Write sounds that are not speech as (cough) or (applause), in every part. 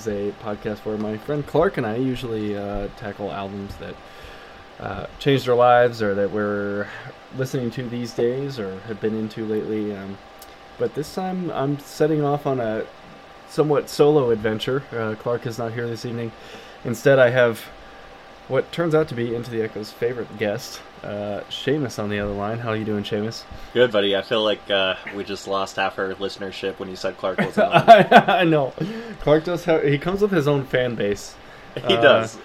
is a podcast where my friend Clark and I usually uh, tackle albums that uh, changed our lives or that we're listening to these days or have been into lately. Um, but this time I'm setting off on a somewhat solo adventure. Uh, Clark is not here this evening. Instead, I have what turns out to be Into the Echo's favorite guest, uh, Seamus, on the other line. How are you doing, Seamus? Good, buddy. I feel like uh, we just lost half our listenership when you said Clark (laughs) was on. I know. Clark does have. He comes with his own fan base. (laughs) he Uh, does.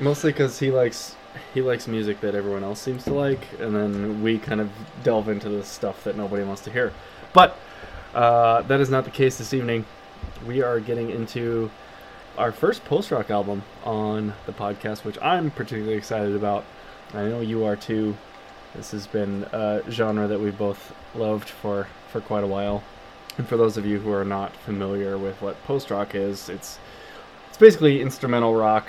Mostly because he likes he likes music that everyone else seems to like, and then we kind of delve into the stuff that nobody wants to hear. But uh, that is not the case this evening. We are getting into our first post rock album on the podcast, which I'm particularly excited about. I know you are too. This has been a genre that we've both loved for, for quite a while. And for those of you who are not familiar with what post rock is, it's it's basically instrumental rock.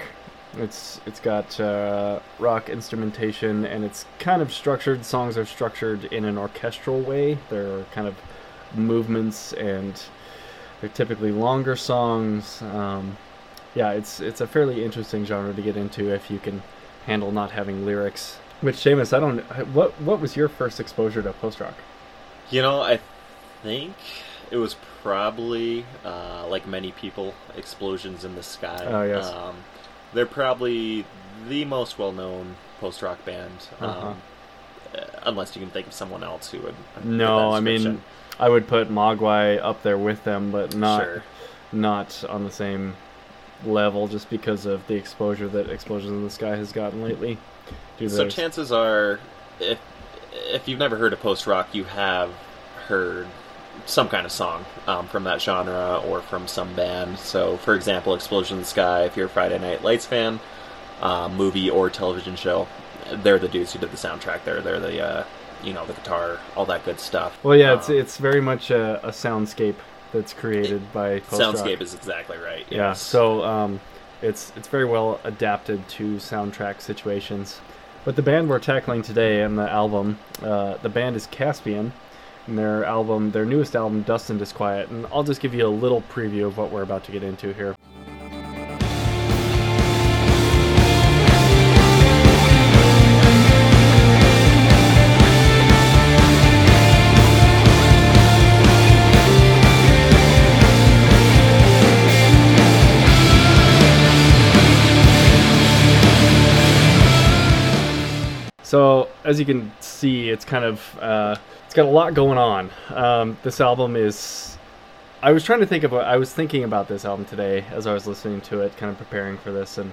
It's it's got uh, rock instrumentation and it's kind of structured. Songs are structured in an orchestral way. They're kind of movements and they're typically longer songs. Um, yeah, it's it's a fairly interesting genre to get into if you can handle not having lyrics. Which Seamus, I don't. What what was your first exposure to post rock? you know, I think it was probably uh, like many people, "Explosions in the Sky." Oh, yes. Um, they're probably the most well-known post-rock band, um, Uh-huh. uh, unless you can think of someone else who would. No, I mean. I would put Mogwai up there with them, but not sure. not on the same level, just because of the exposure that Explosions in the Sky has gotten lately. So chances are, if if you've never heard of post rock, you have heard some kind of song um, from that genre or from some band. So, for example, Explosion in the Sky. If you're a Friday Night Lights fan, uh, movie or television show, they're the dudes who did the soundtrack. There, they're the uh, you know the guitar, all that good stuff. well, yeah, it's Um, it's very much a, a soundscape that's created by post soundscape is exactly right. Yeah, so um, it's it's very well adapted to soundtrack situations. But the band we're tackling today and the album, uh, the band is Caspian, and their album, their newest album, Dust and Disquiet. And I'll just give you a little preview of what we're about to get into here. As you can see, it's kind of uh, it's got a lot going on. Um, this album is. I was trying to think of. I was thinking about this album today as I was listening to it, kind of preparing for this, and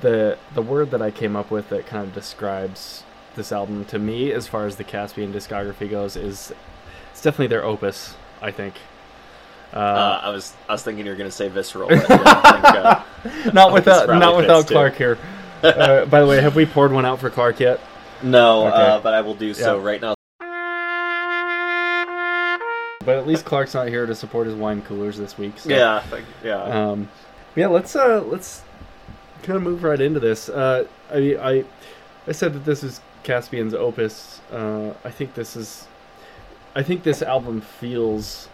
the the word that I came up with that kind of describes this album to me, as far as the Caspian discography goes, is it's definitely their opus. I think. Uh, I was I was thinking you were going to say visceral. But (laughs) I don't think, uh, not without not without too. Clark here. (laughs) Uh, by the way, have we poured one out for Clark yet? No, Okay. uh, but I will do so Yeah. right now. But at least Clark's not here to support his wine coolers this week. So. Yeah, yeah. Um, yeah, let's uh, let's kind of move right into this. Uh, I I I said that this is Caspian's opus. Uh, I think this is, I think this album feels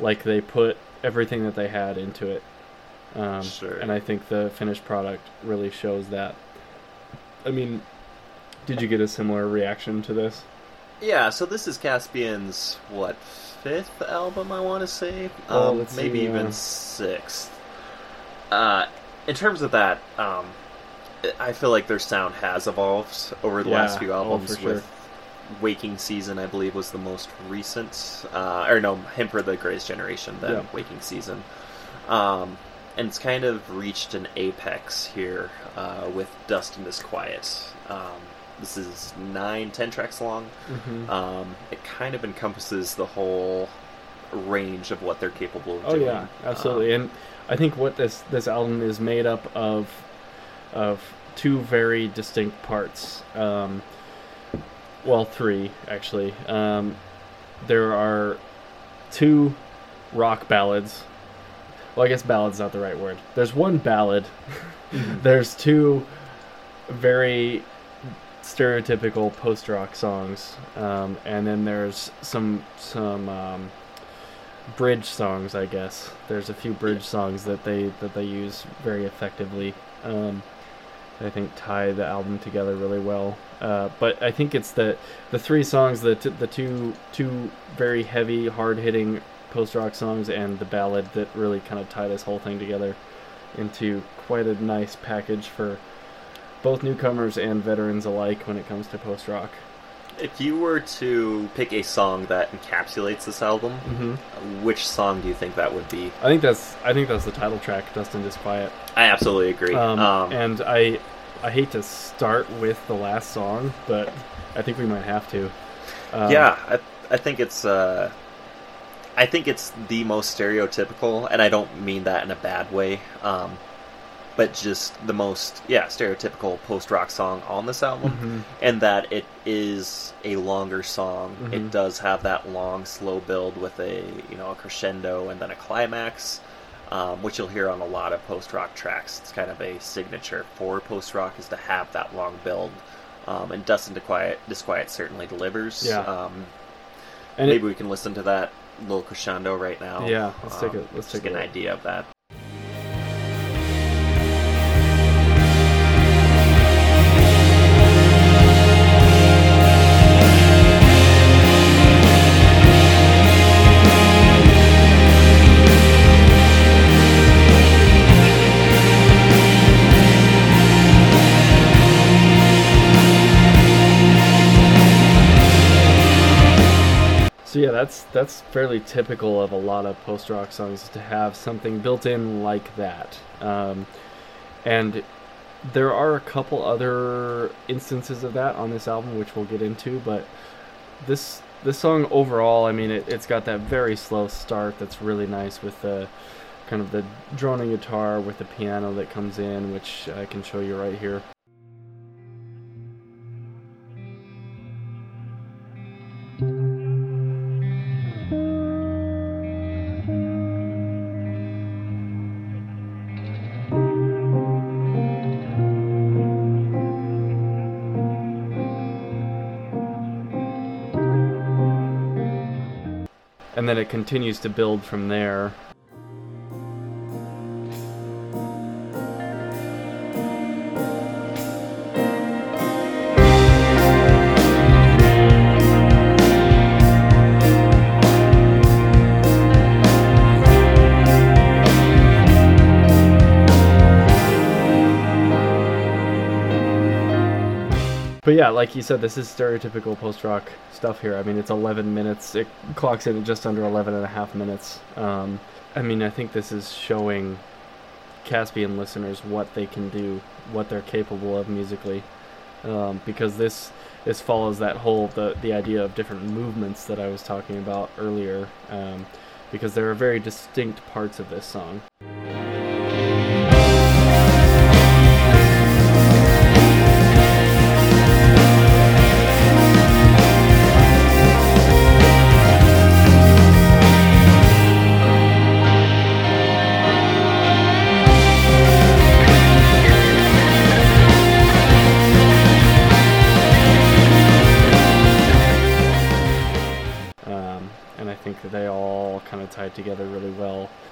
like they put everything that they had into it. Um, Sure. And I think the finished product really shows that. I mean, did you get a similar reaction to this? Yeah, so this is Caspian's what fifth album I want to say, Oh, um, let's see, maybe even sixth. Uh, in terms of that, um, I feel like their sound has evolved over the last Yeah, few oh, albums. sure. With Waking Season, I believe, was the most recent, uh, or no, Hymn for the Greatest Generation, then Yeah. Waking Season. Um, and it's kind of reached an apex here uh, with Dust and Disquiet. Um, this is nine, ten tracks long. Mm-hmm. Um, it kind of encompasses the whole range of what they're capable of Oh doing. yeah, absolutely. Um, and I think what this this album is made up of of two very distinct parts. Um, well, three actually. Um, there are two rock ballads. Well, I guess ballad's not the right word. There's one ballad. (laughs) There's two very stereotypical post rock songs, um, and then there's some some um, bridge songs, I guess. There's a few bridge songs that they that they use very effectively. Um, I think tie the album together really well. Uh, but I think it's the the three songs, the t- the two two very heavy, hard hitting post rock songs, and the ballad that really kind of tie this whole thing together into quite a nice package for both newcomers and veterans alike when it comes to post rock. If you were to pick a song that encapsulates this album, Mm-hmm. which song do you think that would be? I think that's I think that's the title track, "Dust and Disquiet." I absolutely agree. Um, Um, and I I hate to start with the last song, but I think we might have to. Um, yeah, I, I think it's uh, I think it's the most stereotypical, and I don't mean that in a bad way. Um, but just the most yeah stereotypical post rock song on this album, mhm. and that it is a longer song. Mhm. It does have that long, slow build with a you know a crescendo and then a climax, um, which you'll hear on a lot of post rock tracks. It's kind of a signature for post rock is to have that long build. Um, and Dust and Disquiet, Disquiet certainly delivers. Yeah. Um, and maybe it, we can listen to that little crescendo right now. yeah, let's take Um, a let's take an idea of that. That's that's fairly typical of a lot of post rock songs to have something built in like that. Um, and there are a couple other instances of that on this album, which we'll get into. But this this song overall, I mean, it, it's got that very slow start that's really nice with the kind of the droning guitar with the piano that comes in, which I can show you right here. Continues to build from there. But yeah, like you said, this is stereotypical post rock stuff here. I mean, it's 11 minutes. It clocks in at just under 11 and a half minutes. Um, I mean, I think this is showing Caspian listeners what they can do, what they're capable of musically. Um, because this this follows that whole the the idea of different movements that I was talking about earlier. Um, because there are very distinct parts of this song.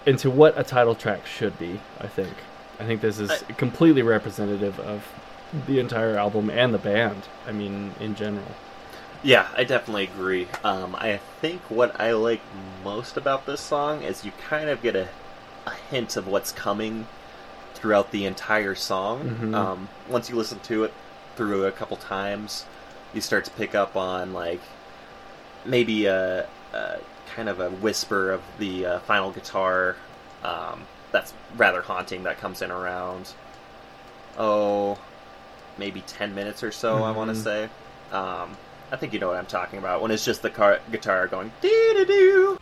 Into what a title track should be. I think. I think this is I- completely representative of the entire album and the band. I mean, in general. Yeah, I definitely agree. Um, I think what I like most about this song is you kind of get a, a hint of what's coming throughout the entire song. Mhm. Um, once you listen to it through a couple times, you start to pick up on like maybe a, a kind of a whisper of the uh, final guitar um, that's rather haunting that comes in around oh maybe 10 minutes or so i want to say. Um, i think you know what i'm talking about when it's just the car- guitar going doo doo doo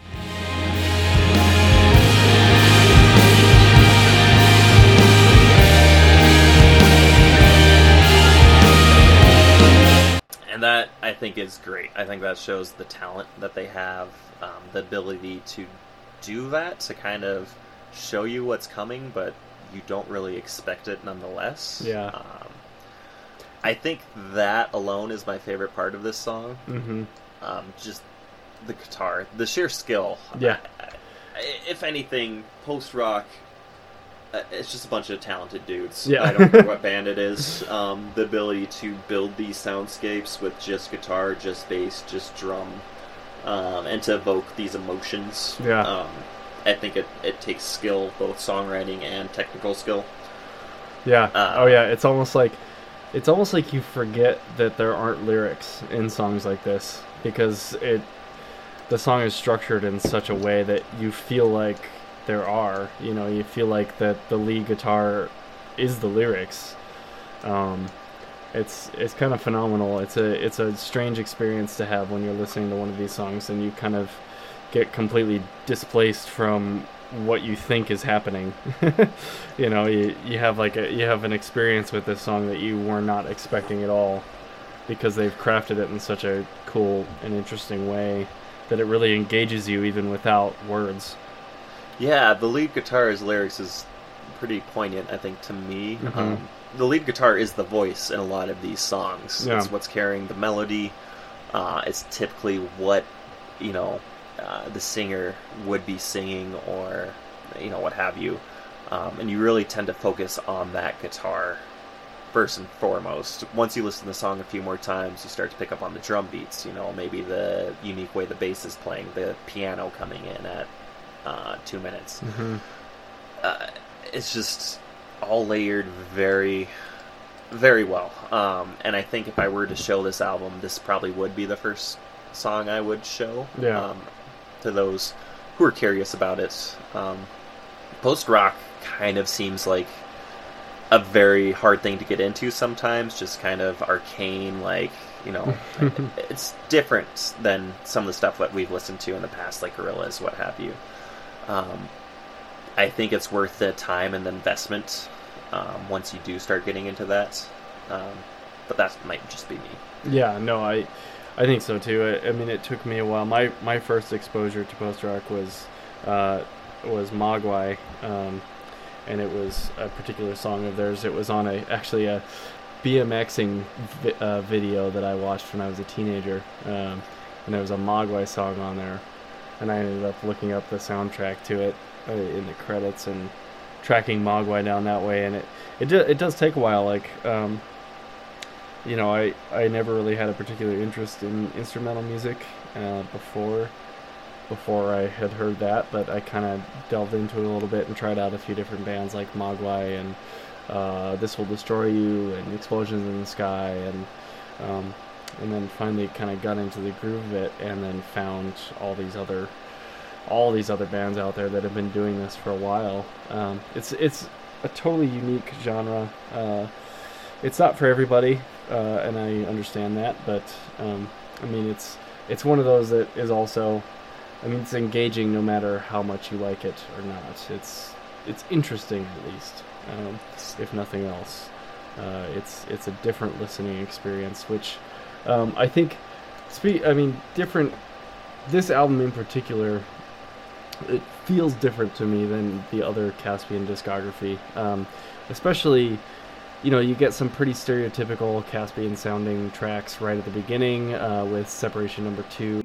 I think is great. I think that shows the talent that they have, um, the ability to do that to kind of show you what's coming, but you don't really expect it nonetheless. Yeah. Um, I think that alone is my favorite part of this song. Mm-hmm. Um, just the guitar, the sheer skill. Yeah. I- I- if anything, post rock. Uh, it's just a bunch of talented dudes. Yeah. I don't care what (laughs) band it is. Um, the ability to build these soundscapes with just guitar, just bass, just drum, um, and to evoke these emotions. Yeah. Um, I think it, it takes skill, both songwriting and technical skill. Yeah. Uh, oh yeah. It's almost like it's almost like you forget that there aren't lyrics in songs like this because it the song is structured in such a way that you feel like there are. You know, you feel like that the lead guitar is the lyrics. Um, it's it's kind of phenomenal. It's a it's a strange experience to have when you're listening to one of these songs and you kind of get completely displaced from what you think is happening. (laughs) you know, you you have like a you have an experience with this song that you were not expecting at all because they've crafted it in such a cool and interesting way that it really engages you even without words. Yeah, the lead guitar's lyrics is pretty poignant, I think, to me. Mhm. Um, the lead guitar is the voice in a lot of these songs. Yeah. It's what's carrying the melody. Uh, it's typically what you know uh, the singer would be singing, or you know what have you. Um, and you really tend to focus on that guitar first and foremost. Once you listen to the song a few more times, you start to pick up on the drum beats. You know, maybe the unique way the bass is playing, the piano coming in at uh, two minutes. Mm-hmm. Uh, it's just all layered very, very well. Um, and I think if I were to show this album, this probably would be the first song I would show Yeah. um, to those who are curious about it. Um, Post rock kind of seems like a very hard thing to get into sometimes, just kind of arcane, like, you know, (laughs) it's different than some of the stuff that we've listened to in the past, like Gorillaz, what have you. Um, I think it's worth the time and the investment um, once you do start getting into that. Um, but that might just be me. Yeah, no, I, I think so too. I, I mean, it took me a while. My my first exposure to post rock was, uh, was Mogwai, um, and it was a particular song of theirs. It was on a actually a BMXing vi- uh, video that I watched when I was a teenager, um, and there was a Mogwai song on there, and I ended up looking up the soundtrack to it uh, in the credits and tracking Mogwai down that way, and it it do, it does take a while. Like um, you know, I, I never really had a particular interest in instrumental music uh, before before I had heard that, but I kind of delved into it a little bit and tried out a few different bands like Mogwai and uh, This Will Destroy You and Explosions in the Sky and um, and then finally kind of got into the groove of it and then found all these other all these other bands out there that have been doing this for a while. Um, it's it's a totally unique genre. Uh, it's not for everybody, uh, and I understand that. But um, I mean, it's it's one of those that is also, I mean, it's engaging no matter how much you like it or not. It's it's interesting at least, um, if nothing else. Uh, it's it's a different listening experience, which um, I think. I mean, different. This album in particular, it feels different to me than the other Caspian discography, um, especially you know, you get some pretty stereotypical Caspian sounding tracks right at the beginning uh, with Separation Number Two.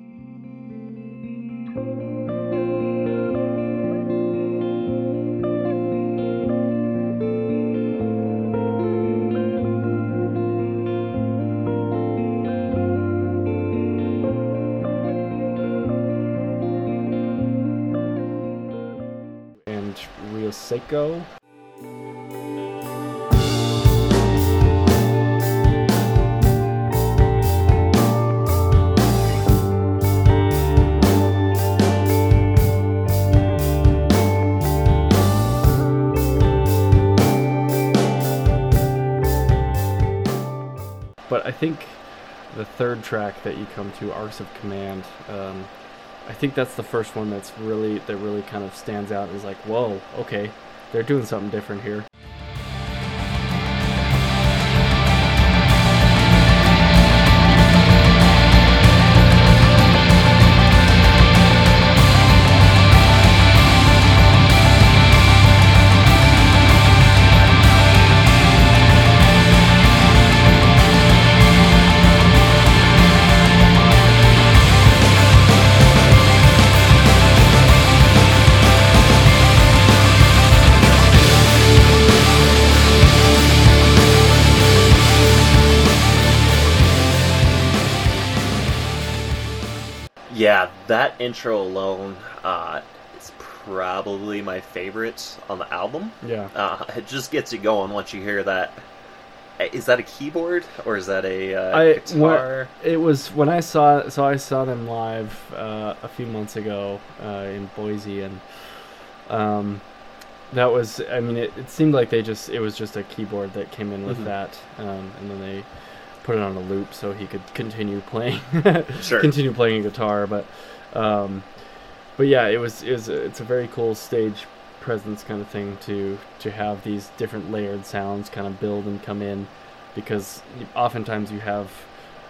Seco. But I think the third track that you come to, Arcs of Command, um, I think that's the first one that's really that really kind of stands out. Is like, whoa, okay, they're doing something different here. That intro alone uh, is probably my favorite on the album. Yeah. Uh, it just gets you going once you hear that. Uh, that a keyboard or is that a uh, I- guitar? It was when I saw so I saw them live uh, a few months ago uh, in Boise, and um, that was I mean it, it seemed like they just it was just a keyboard that came in with Mhm. that, um, and then they put it on a loop so he could continue playing Sure. (laughs) continue playing a guitar, but um, but yeah, it was it was it's a very cool stage presence kind of thing to to have these different layered sounds kind of build and come in because oftentimes you have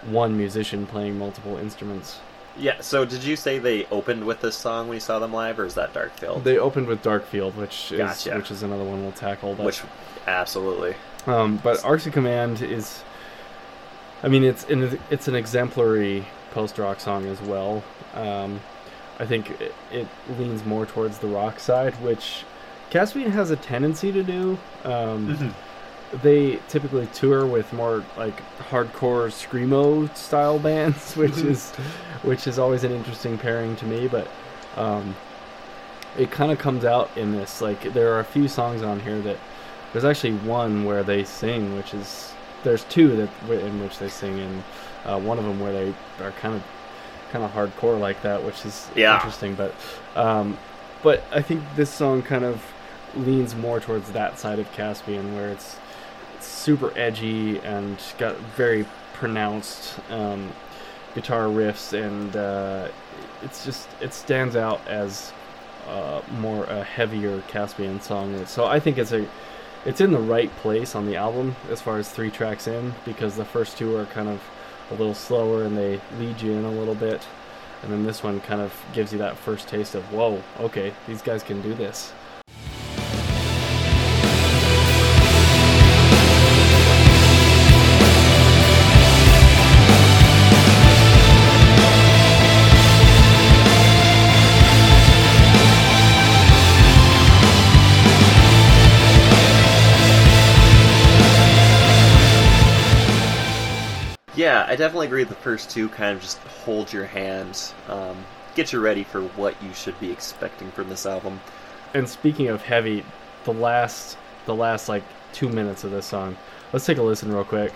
one musician playing multiple instruments. Yeah. So did you say they opened with this song when you saw them live, or is that Darkfield? They opened with Darkfield, which is Gotcha. which is another one we'll tackle. But, Which, absolutely. um, but Arcs of Command is, I mean, it's an it's an exemplary post rock song as well. Um, I think it, it leans more towards the rock side, which Caspian has a tendency to do. Um, they typically tour with more like hardcore screamo style (laughs) bands, which is which is always an interesting pairing to me. But um, it kind of comes out in this. Like there are a few songs on here that there's actually one where they sing, which is there's two that in which they sing, and uh, one of them where they are kind of kind of hardcore like that, which is Yeah. interesting. But um, but I think this song kind of leans more towards that side of Caspian, where it's super edgy and got very pronounced um, guitar riffs, and uh, it's just it stands out as uh, more a heavier Caspian song. So I think it's a it's in the right place on the album as far as three tracks in because the first two are kind of a little slower and they lead you in a little bit. And then this one kind of gives you that first taste of, whoa, okay, these guys can do this. Yeah, I definitely agree. The first two kind of just hold your hand, um, get you ready for what you should be expecting from this album. And speaking of heavy, the last the last like two minutes of this song. Let's take a listen real quick.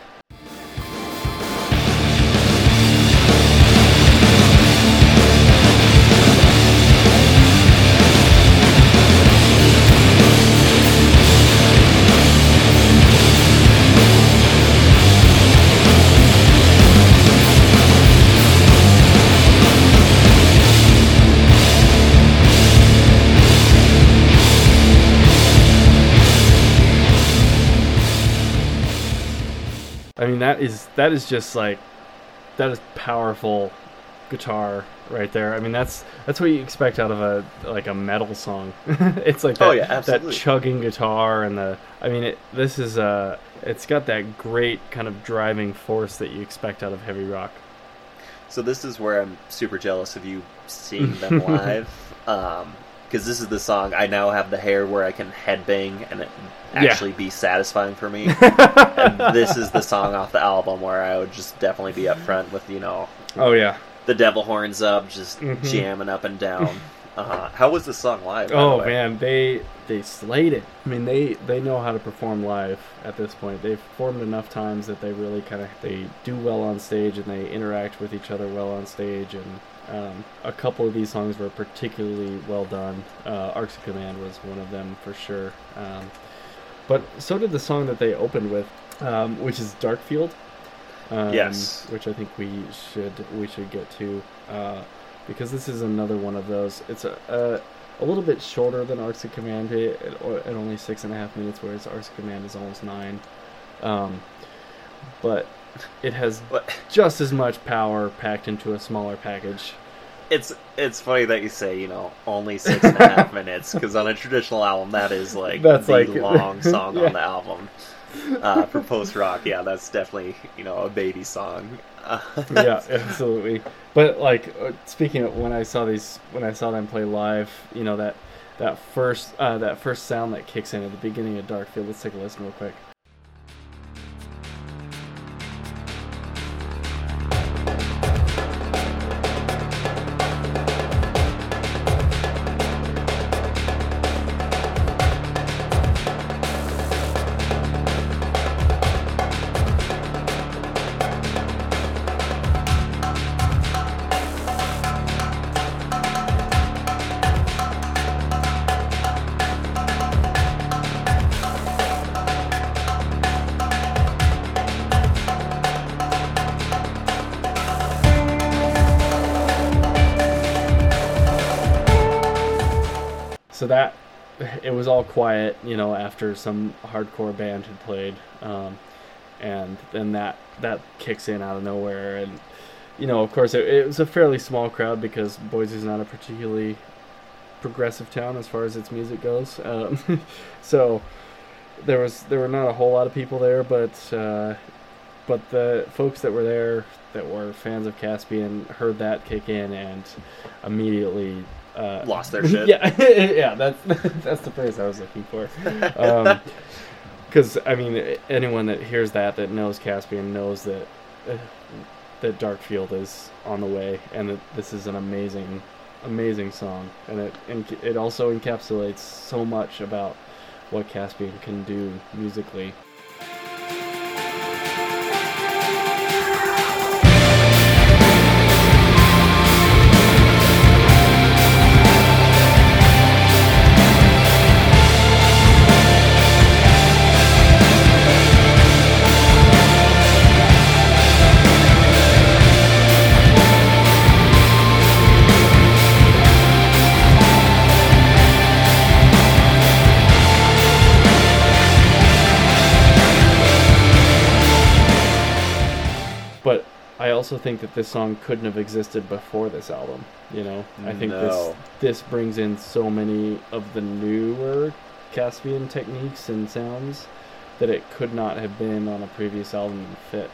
That is that is just like that is powerful guitar right there. I mean that's that's what you expect out of a like a metal song. (laughs) it's like that, Oh, yeah, that chugging guitar and the I mean it, this is uh it's got that great kind of driving force that you expect out of heavy rock. So this is where I'm super jealous of you seeing them (laughs) live, because this is the song I now have the hair where I can headbang and it Yeah. actually be satisfying for me. (laughs) and this is the song off the album where I would just definitely be up front with you know Oh yeah. the devil horns up, just Mhm. jamming up and down. Uh, how was the song live? the Oh way? man, they they slayed it. I mean, they they know how to perform live at this point. They've performed enough times that they really kind of they do well on stage and they interact with each other well on stage. And um, a couple of these songs were particularly well done. Uh, Arcs of Command was one of them for sure. Um, but so did the song that they opened with, um, which is Darkfield. Um, Yes. which I think we should we should get to. Uh, because this is another one of those. It's a, a a little bit shorter than Arcs of Command at, at only six and a half minutes, whereas Arcs of Command is almost nine. Um, but it has What- just as much power packed into a smaller package. It's it's funny that you say you know only six and a half (laughs) minutes because on a traditional album that is like That's the like- (laughs) long song Yeah. on the album. Uh, for post rock, yeah, that's definitely you know a baby song. (laughs) Yeah, absolutely. But like uh, speaking of when I saw these, when I saw them play live, you know that that first uh, that first sound that kicks in at the beginning of Darkfield. Let's take a listen real quick. Quiet, you know, after some hardcore band had played, um, and then that that kicks in out of nowhere, and you know, of course, it, it was a fairly small crowd because Boise is not a particularly progressive town as far as its music goes. Um, (laughs) so there was there were not a whole lot of people there, but uh, but the folks that were there that were fans of Caspian heard that kick in and immediately uh, Lost their (laughs) shit. yeah, (laughs) yeah, that's (laughs) that's the phrase I was looking for. Because I mean, anyone that hears that that knows Caspian knows that uh, that Darkfield is on the way, and that this is an amazing, amazing song, and it and it also encapsulates so much about what Caspian can do musically. Also think that this song couldn't have existed before this album. You know, I think No. this this brings in so many of the newer Caspian techniques and sounds that it could not have been on a previous album and fit.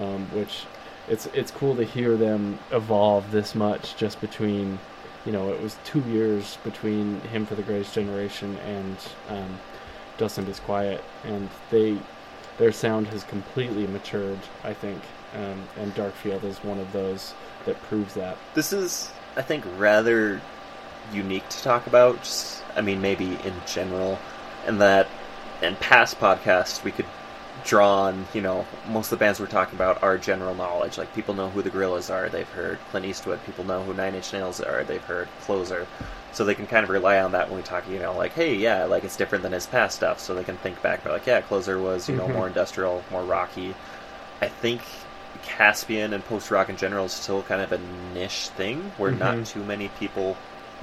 Um, which it's it's cool to hear them evolve this much just between, you know, it was two years between Hymn for the Greatest Generation and um, Dust and Disquiet, and they their sound has completely matured. I think, um, and Darkfield is one of those that proves that. This is, I think, rather unique to talk about. Just, I mean, maybe in general, and that in past podcasts we could draw on. You know, most of the bands we're talking about are general knowledge. Like people know who the Gorillaz are, they've heard Clint Eastwood. People know who Nine Inch Nails are, they've heard Closer. So they can kind of rely on that when we talk. You know, like, hey, yeah, like it's different than his past stuff. So they can think back, like, yeah, Closer was you know Mhm. more industrial, more rocky. I think Caspian and post rock in general is still kind of a niche thing where Mhm. not too many people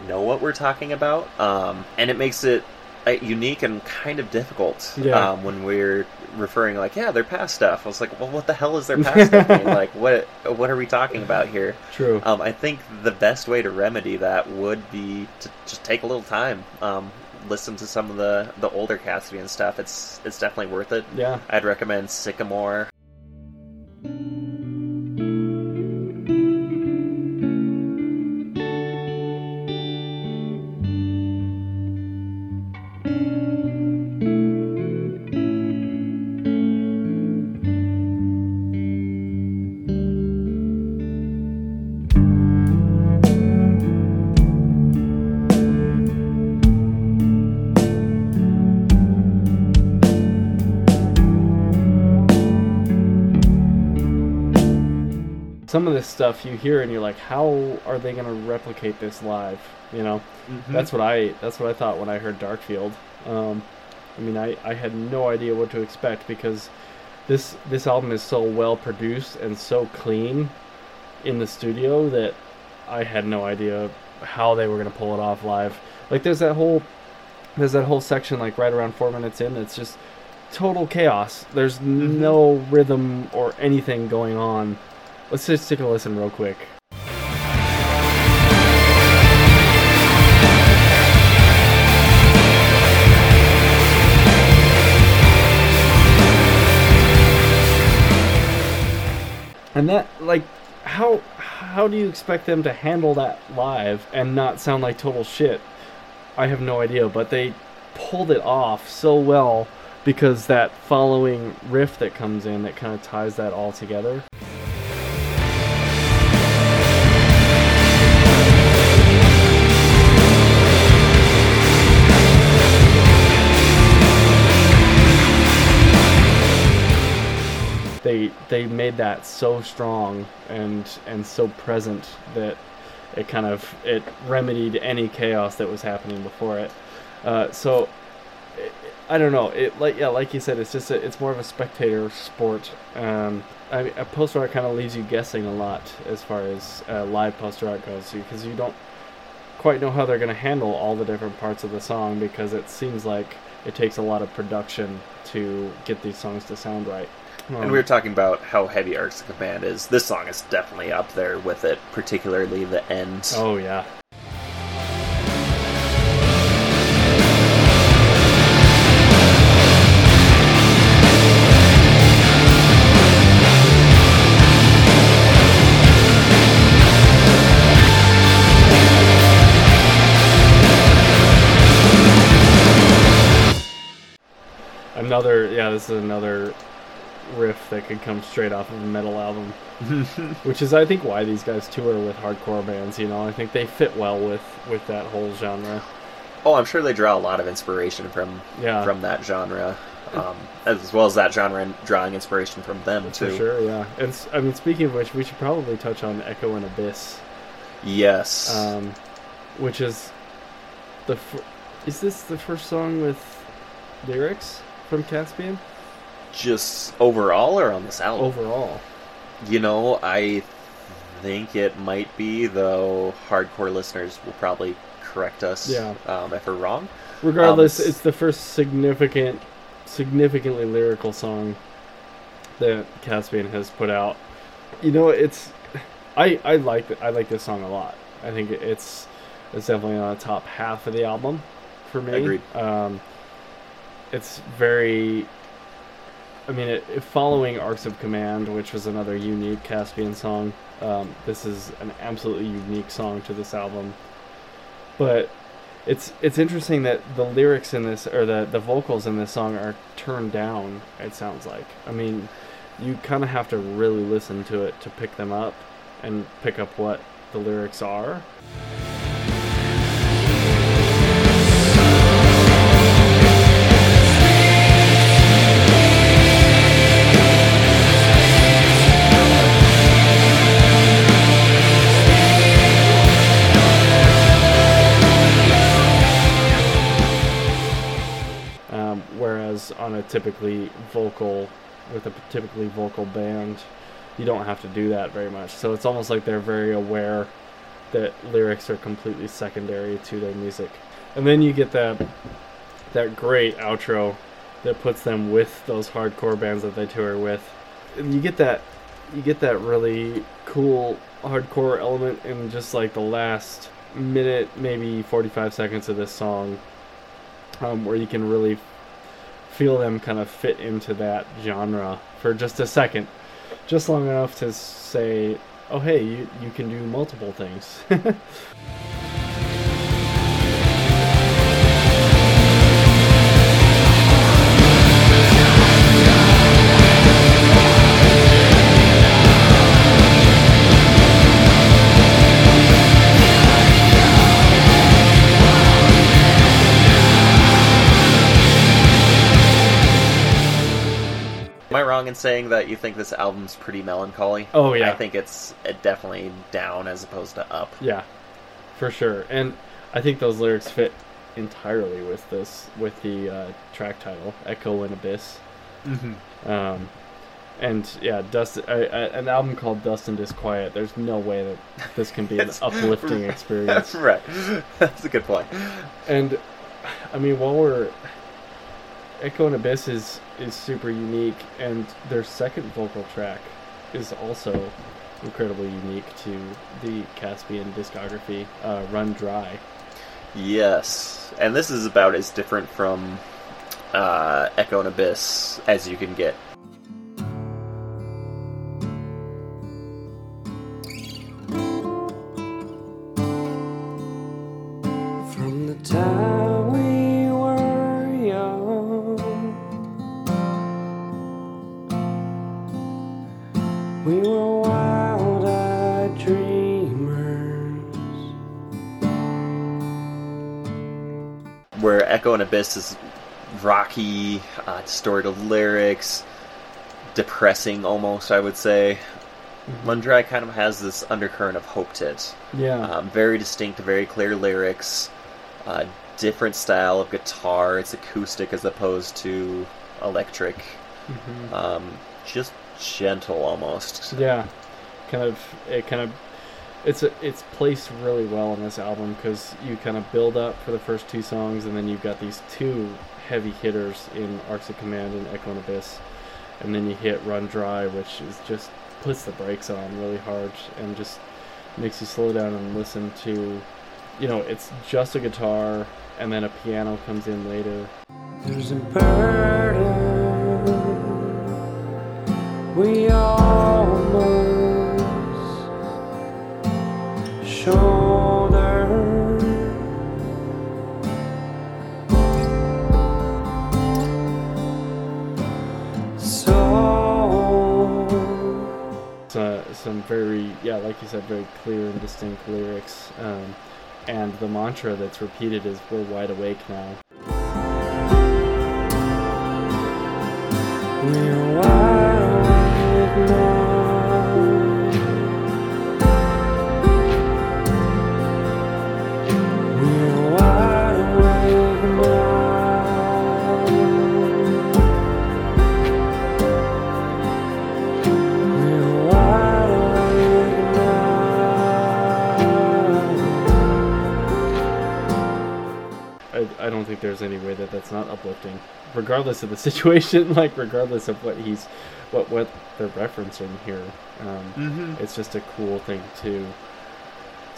know what we're talking about, um, and it makes it uh, unique and kind of difficult Yeah. um, when we're referring like, yeah, their past stuff. I was like, well, what the hell is their past stuff? mean? (laughs) Like, what what are we talking about here? True. Um, I think the best way to remedy that would be to just take a little time. Um, listen to some of the, the older Caspian stuff. It's it's definitely worth it. yeah. I'd recommend Sycamore. Some of this stuff you hear and you're like, how are they going to replicate this live? You know, that's what I that's what I thought when I heard Darkfield. Um, I mean, I, I had no idea what to expect because this this album is so well produced and so clean in the studio that I had no idea how they were going to pull it off live. Like there's that whole there's that whole section like right around 4 minutes in it's just total chaos. There's no rhythm or anything going on. Let's just take a listen real quick. And that like how how do you expect them to handle that live and not sound like total shit? I have no idea, but they pulled it off so well because that following riff that comes in that kind of ties that all together. Made that so strong and and so present that it kind of it remedied any chaos that was happening before it. Uh, so I don't know. It like yeah, like you said, it's just a, it's more of a spectator sport. Um, I mean, a post rock kind of leaves you guessing a lot as far as uh, live poster rock goes, because you don't quite know how they're going to handle all the different parts of the song because it seems like it takes a lot of production to get these songs to sound right. And Um, we were talking about how heavy Arcs of Command is. This song is definitely up there with it, particularly the end. oh yeah. Another yeah, this is another riff that could come straight off of a metal album. (laughs) Which is I think why these guys tour with hardcore bands, you know. I think they fit well with with that whole genre. oh, I'm sure they draw a lot of inspiration from Yeah. from that genre, um, as well as that genre and drawing inspiration from them For too. sure, yeah. And I mean, speaking of which, we should probably touch on Echo and Abyss, Yes. um, which is the fir- is this the first song with lyrics from Caspian Just overall or on this album? overall? You know, I think it might be, though hardcore listeners will probably correct us Yeah. um, if we're wrong. Regardless, Um, it's the first significant, significantly lyrical song that Caspian has put out. You know, it's I I like I like this song a lot. I think it's it's definitely on the top half of the album for me. Agreed. Um, it's very. I mean, it, following Arcs of Command, which was another unique Caspian song. Um, this is an absolutely unique song to this album, but it's it's interesting that the lyrics in this or the the vocals in this song are turned down. It sounds like. I mean, you kind of have to really listen to it to pick them up and pick up what the lyrics are. On a typically vocal, with a typically vocal band, you don't have to do that very much. So it's almost like they're very aware that lyrics are completely secondary to their music. And then you get that that great outro that puts them with those hardcore bands that they tour with. And you get that you get that really cool hardcore element in just like the last minute, maybe 45 seconds of this song um, where you can really feel them kind of fit into that genre for just a second, just long enough to say, "Oh, hey, you you can do multiple things." (laughs) saying that you think this album's pretty melancholy? oh yeah, I think it's uh, definitely down as opposed to up. yeah, for sure. And I think those lyrics fit entirely with this with the uh, track title, "Echo and Abyss." Mm-hmm. Um, and yeah, Dust. I, I, an album called "Dust and Disquiet." There's no way that this can be an (laughs) uplifting (laughs) experience. That's right. (laughs) That's a good point. And I mean, while we're Echo and Abyss is is super unique, and their second vocal track is also incredibly unique to the Caspian discography. Uh, Run Dry. Yes, and this is about as different from uh, Echo and Abyss as you can get. From the time Echo and Abyss is rocky, uh, distorted lyrics, depressing almost, I would say. Run Dry kind of has this undercurrent of hope to it. Yeah. Um, very distinct, very clear lyrics, uh, different style of guitar. It's acoustic as opposed to electric. Mhm. Um, just gentle almost. Yeah, kind of. It kind of it's a, it's placed really well on this album because you kind of build up for the first two songs, and then you've got these two heavy hitters in Arcs of Command and Echo and Abyss, and then you hit Run Dry, which is just puts the brakes on really hard and just makes you slow down and listen to, you know, it's just a guitar, and then a piano comes in later. There's a burden we all some very yeah like you said very clear and distinct lyrics um, and the mantra that's repeated is we're wide awake now. We're there's any way that that's not uplifting regardless of the (laughs) situation like regardless of what he's what what they're referencing here um, Mm-hmm. it's just a cool thing to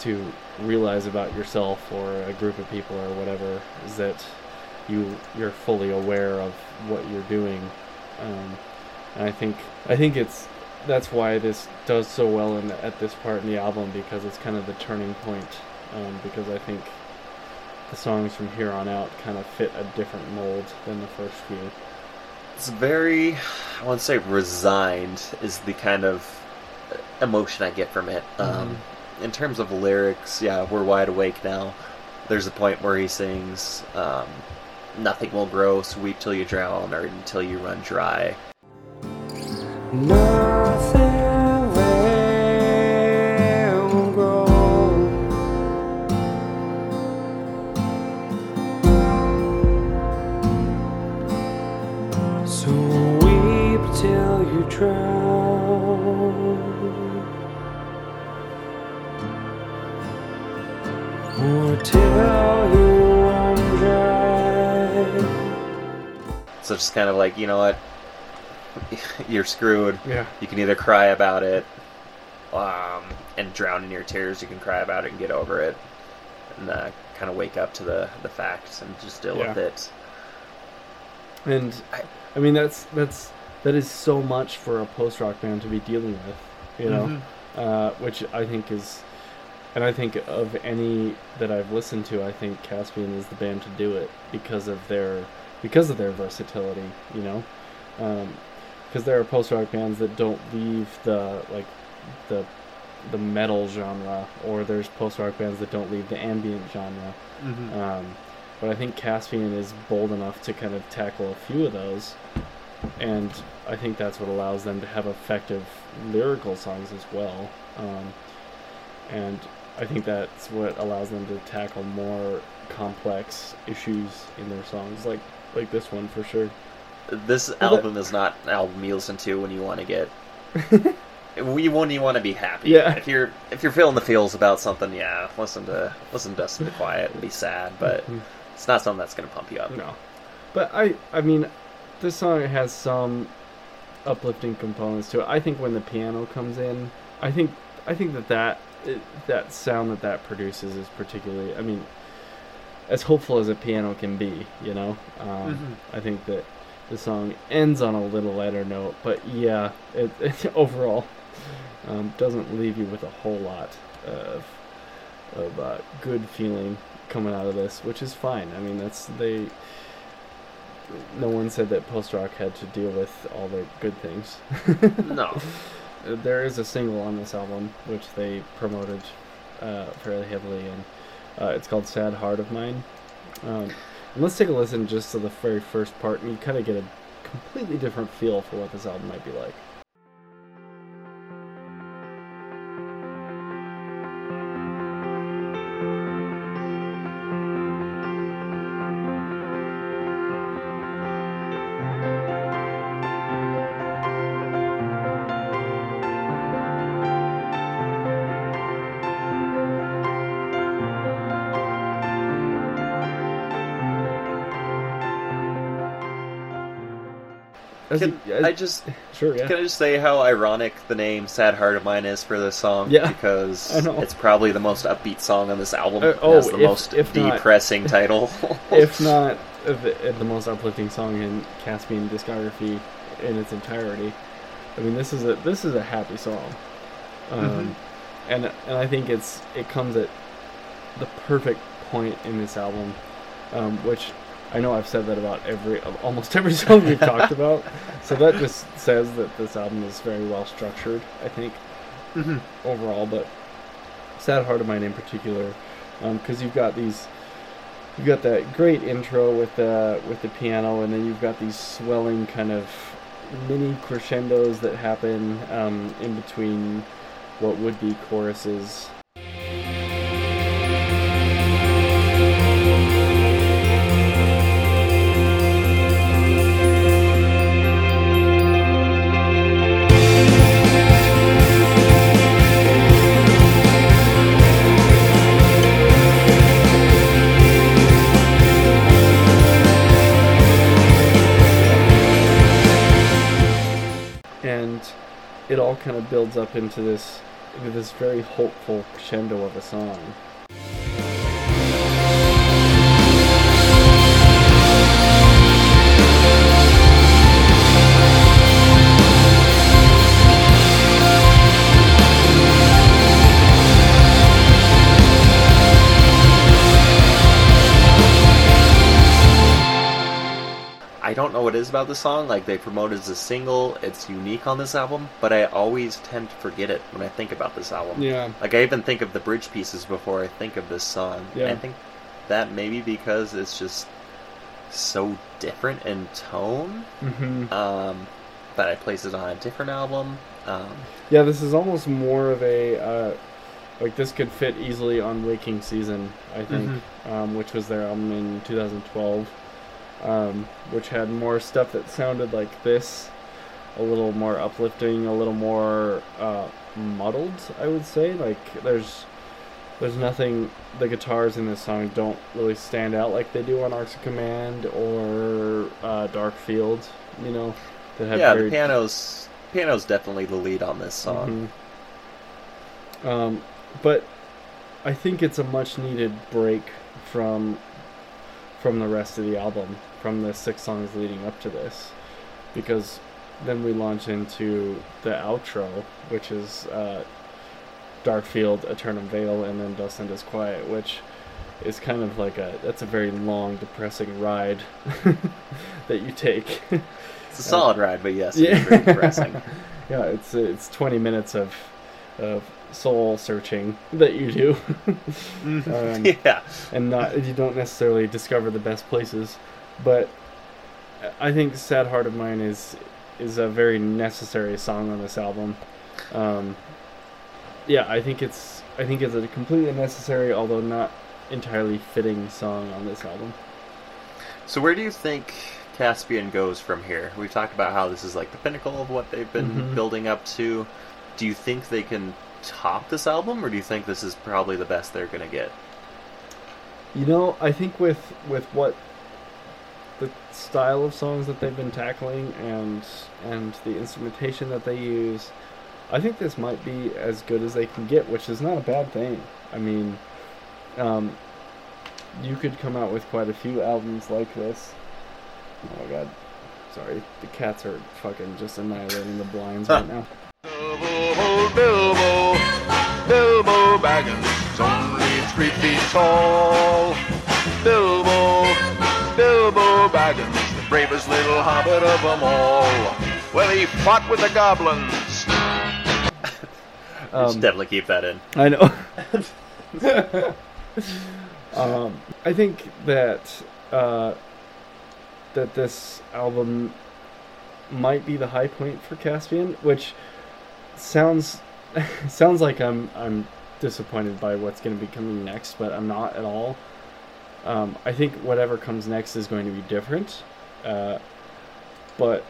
to realize about yourself or a group of people or whatever is that you you're fully aware of what you're doing um, and I think I think it's that's why this does so well in the, at this part in the album because it's kind of the turning point um, because I think the songs from here on out kind of fit a different mold than the first few It's very, I won't say resigned is the kind of emotion I get from it. Um, in terms of lyrics, yeah, we're wide awake now. There's a point where he sings, um, "Nothing will grow, so weep till you drown, or until you run dry." Nothing Or till you run dry. So it's just kind of like, you know what, (laughs) you're screwed. yeah You can either cry about it, um, and drown in your tears. You can cry about it and get over it, and uh, kind of wake up to the the facts and just deal with Yeah. it. And I, I mean that's that's that is so much for a post rock band to be dealing with, you know, Mhm. uh, which I think is, and I think of any that I've listened to, I think Caspian is the band to do it because of their because of their versatility, you know, because there are post rock bands that don't leave the like the the metal genre, or there's post rock bands that don't leave the ambient genre. Um, but I think Caspian is bold enough to kind of tackle a few of those, and I think that's what allows them to have effective lyrical songs as well. Um, and I think that's what allows them to tackle more complex issues in their songs, like like this one for sure. This that- album is not an album you listen to when you want to get. (laughs) we when you want to be happy. Yeah. If you're if you're feeling the feels about something, yeah, listen to listen to Dust and Disquiet and be sad. But Mhm. it's not something that's going to pump you up. No, but I I mean, this song has some uplifting components to it. I think when the piano comes in, I think I think that that it, that sound that that produces is particularly. I mean, as hopeful as a piano can be, you know. Um, Mhm. I think that the song ends on a little lighter note, but yeah, it, (laughs) it overall um, doesn't leave you with a whole lot of of uh, good feeling coming out of this, which is fine. I mean, that's they. No one said that post rock had to deal with all the good things. (laughs) No. There is a single on this album which they promoted uh, fairly heavily, and uh, it's called "Sad Heart of Mine." Um, and let's take a listen just to the very first part, and you kind of get a completely different feel for what this album might be like. Can I just sure, yeah. can I just say how ironic the name "Sad Heart of Mine" is for this song? Yeah, because (laughs) it's probably the most upbeat song on this album. Uh, It oh, has the if- most if not- depressing (laughs) title. if (laughs) not the, the most uplifting song in Caspian discography in its entirety. I mean, this is a this is a happy song, um, Mhm. and and I think it's it comes at the perfect point in this album, um, which I know I've said that about every almost (laughs) every song we've talked (laughs) about. So that just says that this album is very well structured. I think Mhm. overall, but Sad Heart of Mine in particular, because you've got these, you've got that great intro with the with the piano, and then you've got these swelling kind of mini crescendos that happen um, in between what would be choruses. Kind of builds up into this this very hopeful crescendo of a song. Know what it is about the song. Like they promote it as a single, it's unique on this album, but I always tend to forget it when I think about this album. Yeah. Like I even think of the bridge pieces before I think of this song. Yeah. I think that maybe because it's just so different in tone. hmm Um, that I place it on a different album. Um, Yeah, this is almost more of a uh, like this could fit easily on Waking Season, I think, um, which was their album in 2012, um, which had more stuff that sounded like this, a little more uplifting, a little more uh, muddled, I would say. Like there's there's nothing. The guitars in this song don't really stand out like they do on Arcs of Command or uh, Darkfield. You know, that have yeah, very the piano's piano's definitely the lead on this song. Mhm. Um, but I think it's a much needed break from from the rest of the album, from the six songs leading up to this, because then we launch into the outro, which is uh, Darkfield, Aeternum Vale, and then Dust and Disquiet, which is kind of like a that's a very long, depressing ride (laughs) that you take. It's a solid ride, but yes, Yeah. it's very depressing. (laughs) yeah, it's it's 20 minutes of of soul searching that you do, (laughs) Um, yeah. and not you don't necessarily discover the best places, but I think "Sad Heart of Mine" is is a very necessary song on this album. Um, yeah, I think it's I think it's a completely necessary, although not entirely fitting song on this album. So where do you think Caspian goes from here? We've talked about how this is like the pinnacle of what they've been Mhm. building up to. Do you think they can top this album, or do you think this is probably the best they're gonna get? You know, I think with with what style of songs that they've been tackling and and the instrumentation that they use, I think this might be as good as they can get, which is not a bad thing. I mean, um, you could come out with quite a few albums like this. Oh my god. Sorry, the cats are fucking just annihilating the blinds right now. Bilbo, Bilbo, Bilbo Baggins, only three feet tall. Bilbo, Bilbo Baggins, the bravest little hobbit of them all. Well, he fought with the goblins. (laughs) You Um, should definitely keep that in. I know. (laughs) (laughs) um, I think that uh, that this album might be the high point for Caspian, which sounds sounds like I'm I'm disappointed by what's going to be coming next, but I'm not at all. Um, I think whatever comes next is going to be different, uh, but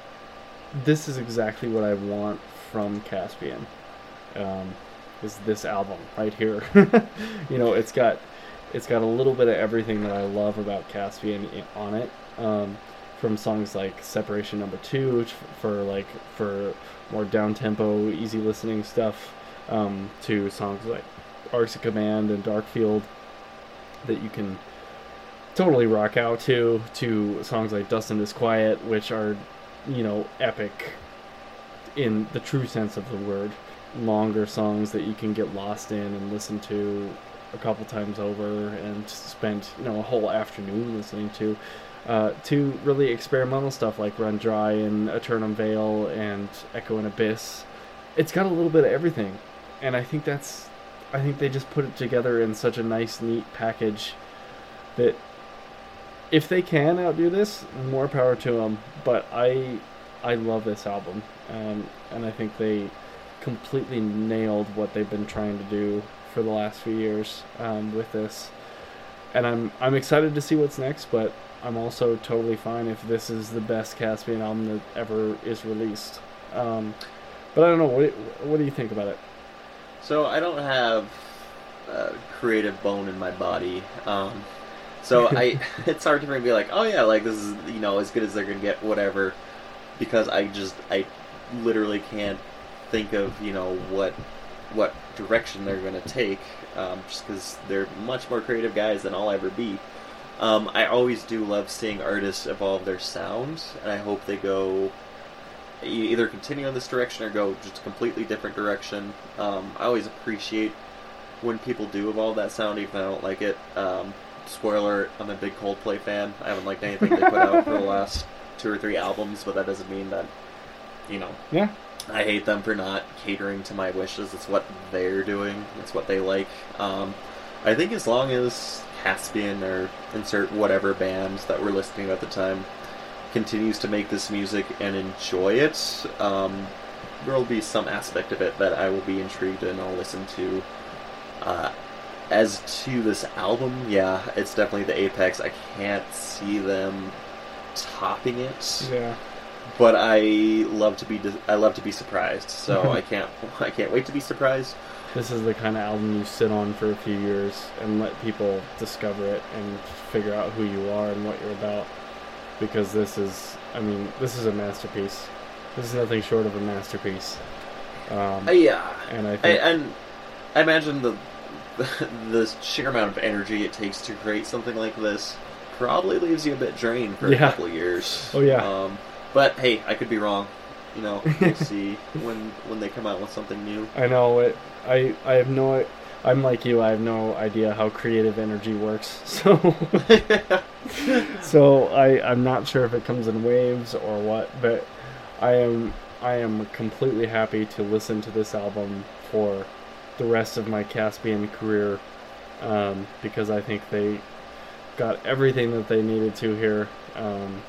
this is exactly what I want from Caspian. Um, is this album right here? (laughs) you know, it's got it's got a little bit of everything that I love about Caspian on it. Um, from songs like Separation Number Two which for like for more down tempo, easy listening stuff, um, to songs like Arcs of Command and Darkfield that you can totally rock out to, to songs like Dust and Disquiet, which are, you know, epic in the true sense of the word. Longer songs that you can get lost in and listen to a couple times over and spend, you know, a whole afternoon listening to. Uh, to really experimental stuff like Run Dry and Aeternum Vale and Echo and Abyss. It's got a little bit of everything. And I think that's I think they just put it together in such a nice, neat package that if they can outdo this, more power to them. But I, I love this album, um, and I think they completely nailed what they've been trying to do for the last few years um, with this. And I'm I'm excited to see what's next, but I'm also totally fine if this is the best Caspian album that ever is released. Um, but I don't know. What what do you think about it? So I don't have a creative bone in my body. Um, so (laughs) I, (laughs) it's hard for me to be like, oh yeah, like this is you know as good as they're gonna get, whatever, because I just I literally can't think of you know what what direction they're gonna take, um, just because they're much more creative guys than I'll ever be. Um, I always do love seeing artists evolve their sound, and I hope they go either continue in this direction or go just a completely different direction. Um, I always appreciate when people do evolve that sound, even if I don't like it. Um, spoiler: I'm a big Coldplay fan. I haven't liked anything they put out for the last two or three albums, but that doesn't mean that you know Yeah, I hate them for not catering to my wishes. It's what they're doing. It's what they like. Um, I think as long as Caspian or insert whatever band that we're listening to at the time continues to make this music and enjoy it, um, there will be some aspect of it that I will be intrigued and I'll listen to. Uh, as to this album, yeah, it's definitely the apex. I can't see them topping it yeah. but I love to be I love to be surprised. So (laughs) I can't (laughs) I can't wait to be surprised. This is the kind of album you sit on for a few years and let people discover it and figure out who you are and what you're about. Because this is, I mean, this is a masterpiece. This is nothing short of a masterpiece. Um, Uh, yeah, and I I, and I imagine the, the sheer amount of energy it takes to create something like this probably leaves you a bit drained for Yeah. a couple of years. Oh, yeah. Um, but hey, I could be wrong. You know, (laughs) we'll see when when they come out with something new. I know it. I I have no. I'm like you. I have no idea how creative energy works. (laughs) So so I I'm not sure if it comes in waves or what, but I am I am completely happy to listen to this album for the rest of my Caspian career um, because I think they got everything that they needed to here um,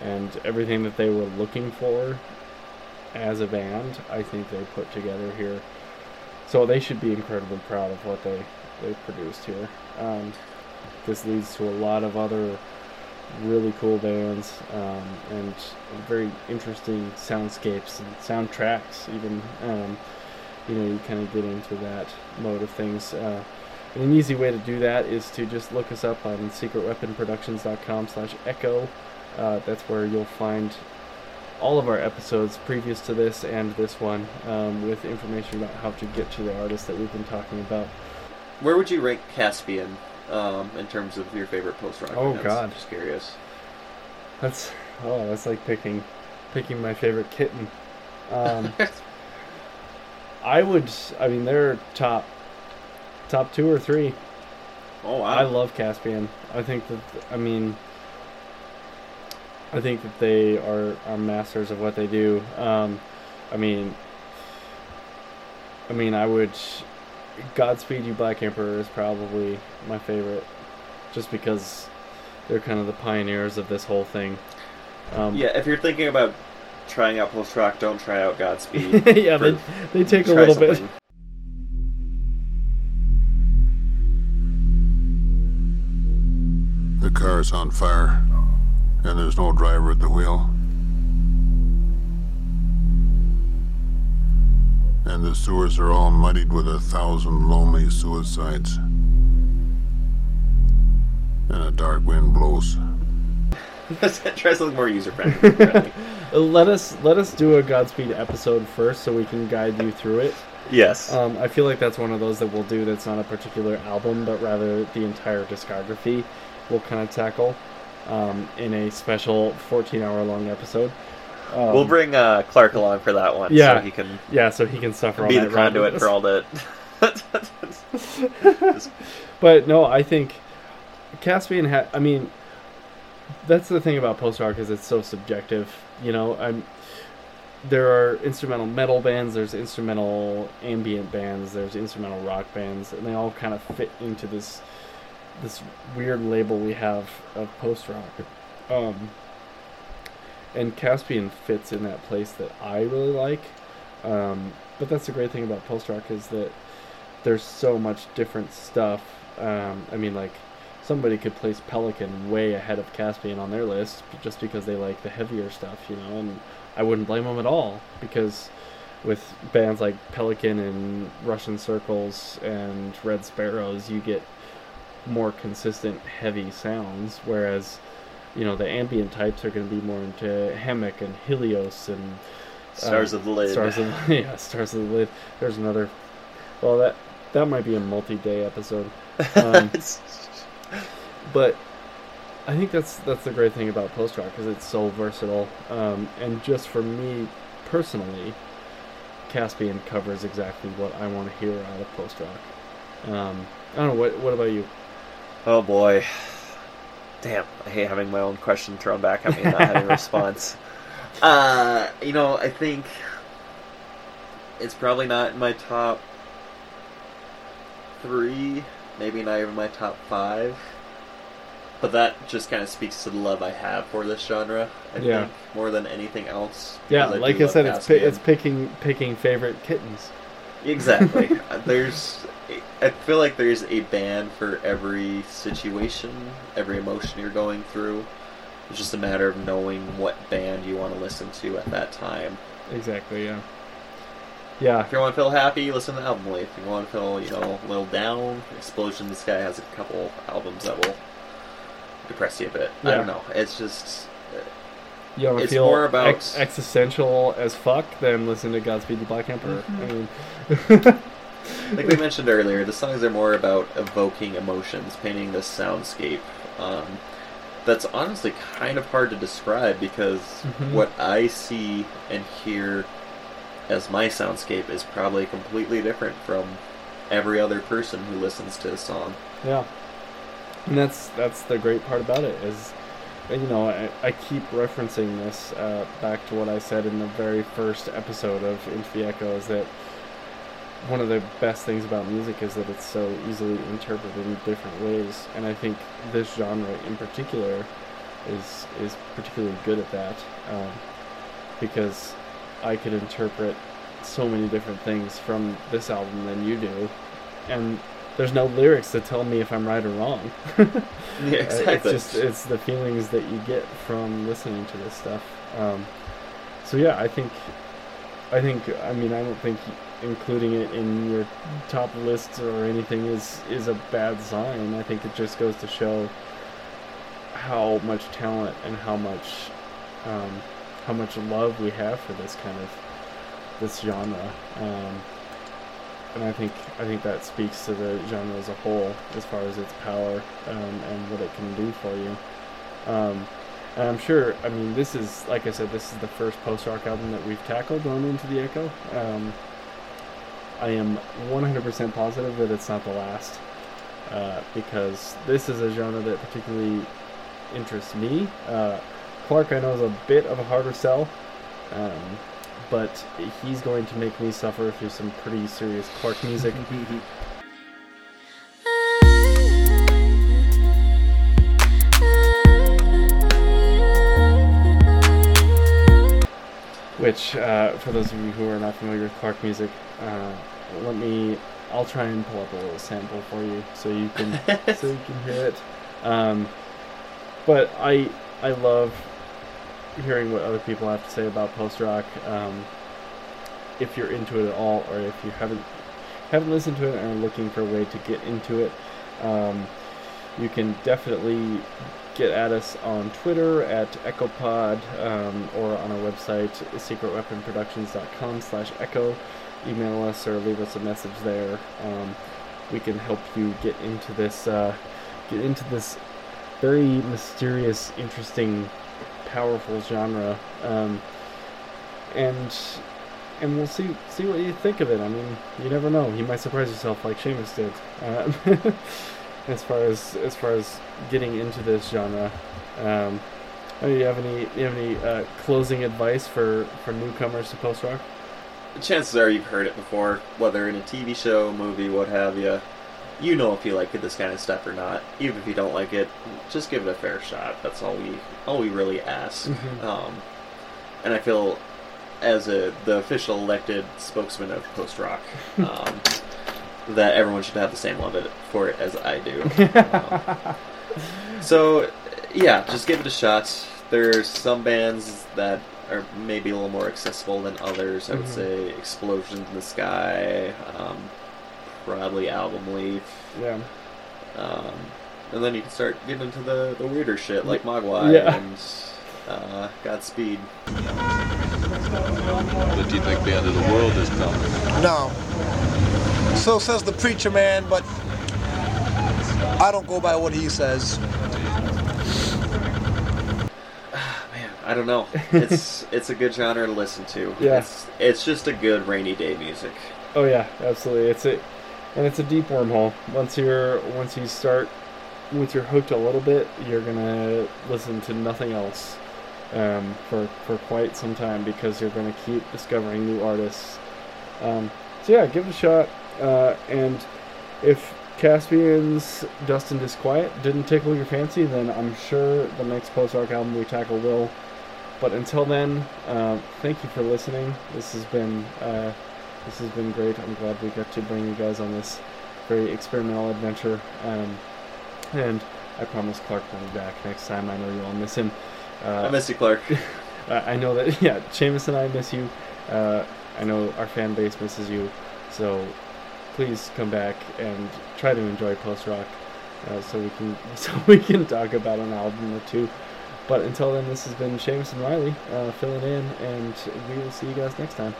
and everything that they were looking for as a band. I think they put together here. So they should be incredibly proud of what they they produced here. Um, this leads to a lot of other really cool bands um, and very interesting soundscapes and soundtracks. Even um, you know you kind of get into that mode of things. Uh, and an easy way to do that is to just look us up on secretweaponproductions.com slash echo. Uh, that's where you'll find all of our episodes previous to this and this one um, with information about how to get to the artists that we've been talking about. Where would you rank Caspian um, in terms of your favorite post rock? Oh, bands? God. just curious. That's oh, that's like picking picking my favorite kitten. Um, (laughs) I would, I mean, they're top top two or three. oh wow! I love Caspian. I think that I mean I think that they are, are masters of what they do. Um, I mean I mean I would Godspeed You Black Emperor is probably my favorite just because they're kind of the pioneers of this whole thing. Um, Yeah, if you're thinking about trying out post rock, don't try out Godspeed. (laughs) yeah, they, For- they take a Try little bit. The car is on fire, and there's no driver at the wheel. And the sewers are all muddied with a thousand lonely suicides. And a dark wind blows. (laughs) Try something more user (laughs) friendly. Let us let us do a Godspeed episode first, so we can guide you through it. yes. Um, I feel like that's one of those that we'll do. That's not a particular album, but rather the entire discography. We'll kind of tackle um, in a special 14-hour-long episode. Um, we'll bring uh, Clark along for that one, Yeah. so he can yeah, so he can suffer be all the night ride with conduit for all the. (laughs) But no, I think Caspian ha- I mean, that's the thing about post rock is it's so subjective. You know, I'm. There are instrumental metal bands. There's instrumental ambient bands. There's instrumental rock bands, and they all kind of fit into this this weird label we have of post rock. Um, and Caspian fits in that place that I really like. Um, but that's the great thing about post rock is that there's so much different stuff. Um, I mean, like somebody could place Pelican way ahead of Caspian on their list just because they like the heavier stuff, you know, and I wouldn't blame them at all because with bands like Pelican and Russian Circles and Red Sparowes, you get more consistent heavy sounds, whereas you know the ambient types are going to be more into Hammock and Helios and Stars uh, of the Lid. Stars of (laughs) yeah, Stars of the Lid. There's another. Well, that that might be a multi-day episode, (laughs) um, but I think that's that's the great thing about post rock because it's so versatile. Um, and just for me personally, Caspian covers exactly what I want to hear out of post rock. Um, I don't know. What what about you? Oh boy. Damn, I hate having my own question thrown back at me and not having a response. (laughs) Uh, you know, I think it's probably not in my top three, maybe not even my top five. But that just kind of speaks to the love I have for this genre. I Yeah. think more than anything else. Yeah, because like I said, it's pi- it's picking picking favorite kittens. Exactly. (laughs) Uh, there's, I feel like there's a band for every situation, every emotion you're going through. It's just a matter of knowing what band you want to listen to at that time. Exactly. Yeah. Yeah. If you want to feel happy, listen to Album If you want to feel, you know, a little down, Explosion in the Sky has a couple albums that will depress you a bit. I don't know. It's just, You want to It's feel more about- ex- existential as fuck, then listen to Godspeed the Black Emperor. Mm-hmm. I mean, (laughs) like we (laughs) mentioned earlier, the songs are more about evoking emotions, painting this soundscape. Um, that's honestly kind of hard to describe because Mhm. what I see and hear as my soundscape is probably completely different from every other person who listens to a song. yeah. And that's that's the great part about it is, you know, I, I keep referencing this uh, back to what I said in the very first episode of Into the Echo is that one of the best things about music is that it's so easily interpreted in different ways, and I think this genre in particular is is particularly good at that um, because I could interpret so many different things from this album than you do, and there's no lyrics to tell me if I'm right or wrong. (laughs) Yeah, exactly. It's just it's the feelings that you get from listening to this stuff. Um, so yeah, I think I think I mean I don't think including it in your top lists or anything is is a bad sign. I think it just goes to show how much talent and how much um, how much love we have for this kind of this genre. Um, and I think I think that speaks to the genre as a whole, as far as its power um, and what it can do for you. Um, and I'm sure. I mean, this is like I said, this is the first post rock album that we've tackled on Into the Echo. Um, I am 100% positive that it's not the last, uh, because this is a genre that particularly interests me. Uh, Clark, I know, is a bit of a harder sell. Um, but he's going to make me suffer through some pretty serious Clark music. (laughs) Which, uh, for those of you who are not familiar with Clark music, uh, let me. I'll try and pull up a little sample for you so you can (laughs) so you can hear it. Um, but I I love hearing what other people have to say about post rock. Um, if you're into it at all, or if you haven't haven't listened to it and are looking for a way to get into it, um, you can definitely get at us on Twitter at EchoPod um, or on our website, secretweaponproductions.com slash echo. Email us or leave us a message there. Um, we can help you get into this, uh, get into this very mysterious, interesting, powerful genre. Um, and and we'll see see what you think of it. I mean, you never know. You might surprise yourself like Seamus did. Uh, (laughs) as far as as far as getting into this genre. Um, do you have any you have any uh, closing advice for for newcomers to post rock? Chances are you've heard it before, whether in a TV show, movie, what have you. You know if you like this kind of stuff or not. Even if you don't like it, just give it a fair shot. That's all we all we really ask. Mhm. Um, and I feel, as a the official elected spokesman of post rock, (laughs) um, that everyone should have the same love for it as I do. (laughs) Um, so, yeah, just give it a shot. There's some bands that are maybe a little more accessible than others. I would Mhm. say Explosions in the Sky, um, probably Album Leaf, Yeah. um, and then you can start getting into the, the weirder shit like Mogwai Yeah. and uh, Godspeed. But do you think the end of the world is coming? No. So says the preacher man, but I don't go by what he says. (sighs) Man, I don't know. It's (laughs) it's a good genre to listen to. Yeah. It's, it's just a good rainy day music. Oh yeah, absolutely. It's a and it's a deep wormhole. Once you're once you start once you're hooked a little bit, you're gonna listen to nothing else um, for for quite some time because you're gonna keep discovering new artists. Um, so yeah, give it a shot. Uh, and if Caspian's Dust and Disquiet didn't tickle your fancy, then I'm sure the next post rock album we tackle will. But until then, uh, thank you for listening. This has been uh, this has been great. I'm glad we got to bring you guys on this very experimental adventure. Um, and I promise Clark will be back next time. I know you all miss him. Uh, I miss you, Clark. (laughs) I I know that, (laughs) yeah, Seamus and I miss you. Uh, I know our fan base misses you. So please come back and try to enjoy post rock uh, so we can (laughs) so we can talk about an album or two. But until then, this has been Seamus and Riley uh, filling in, and we will see you guys next time.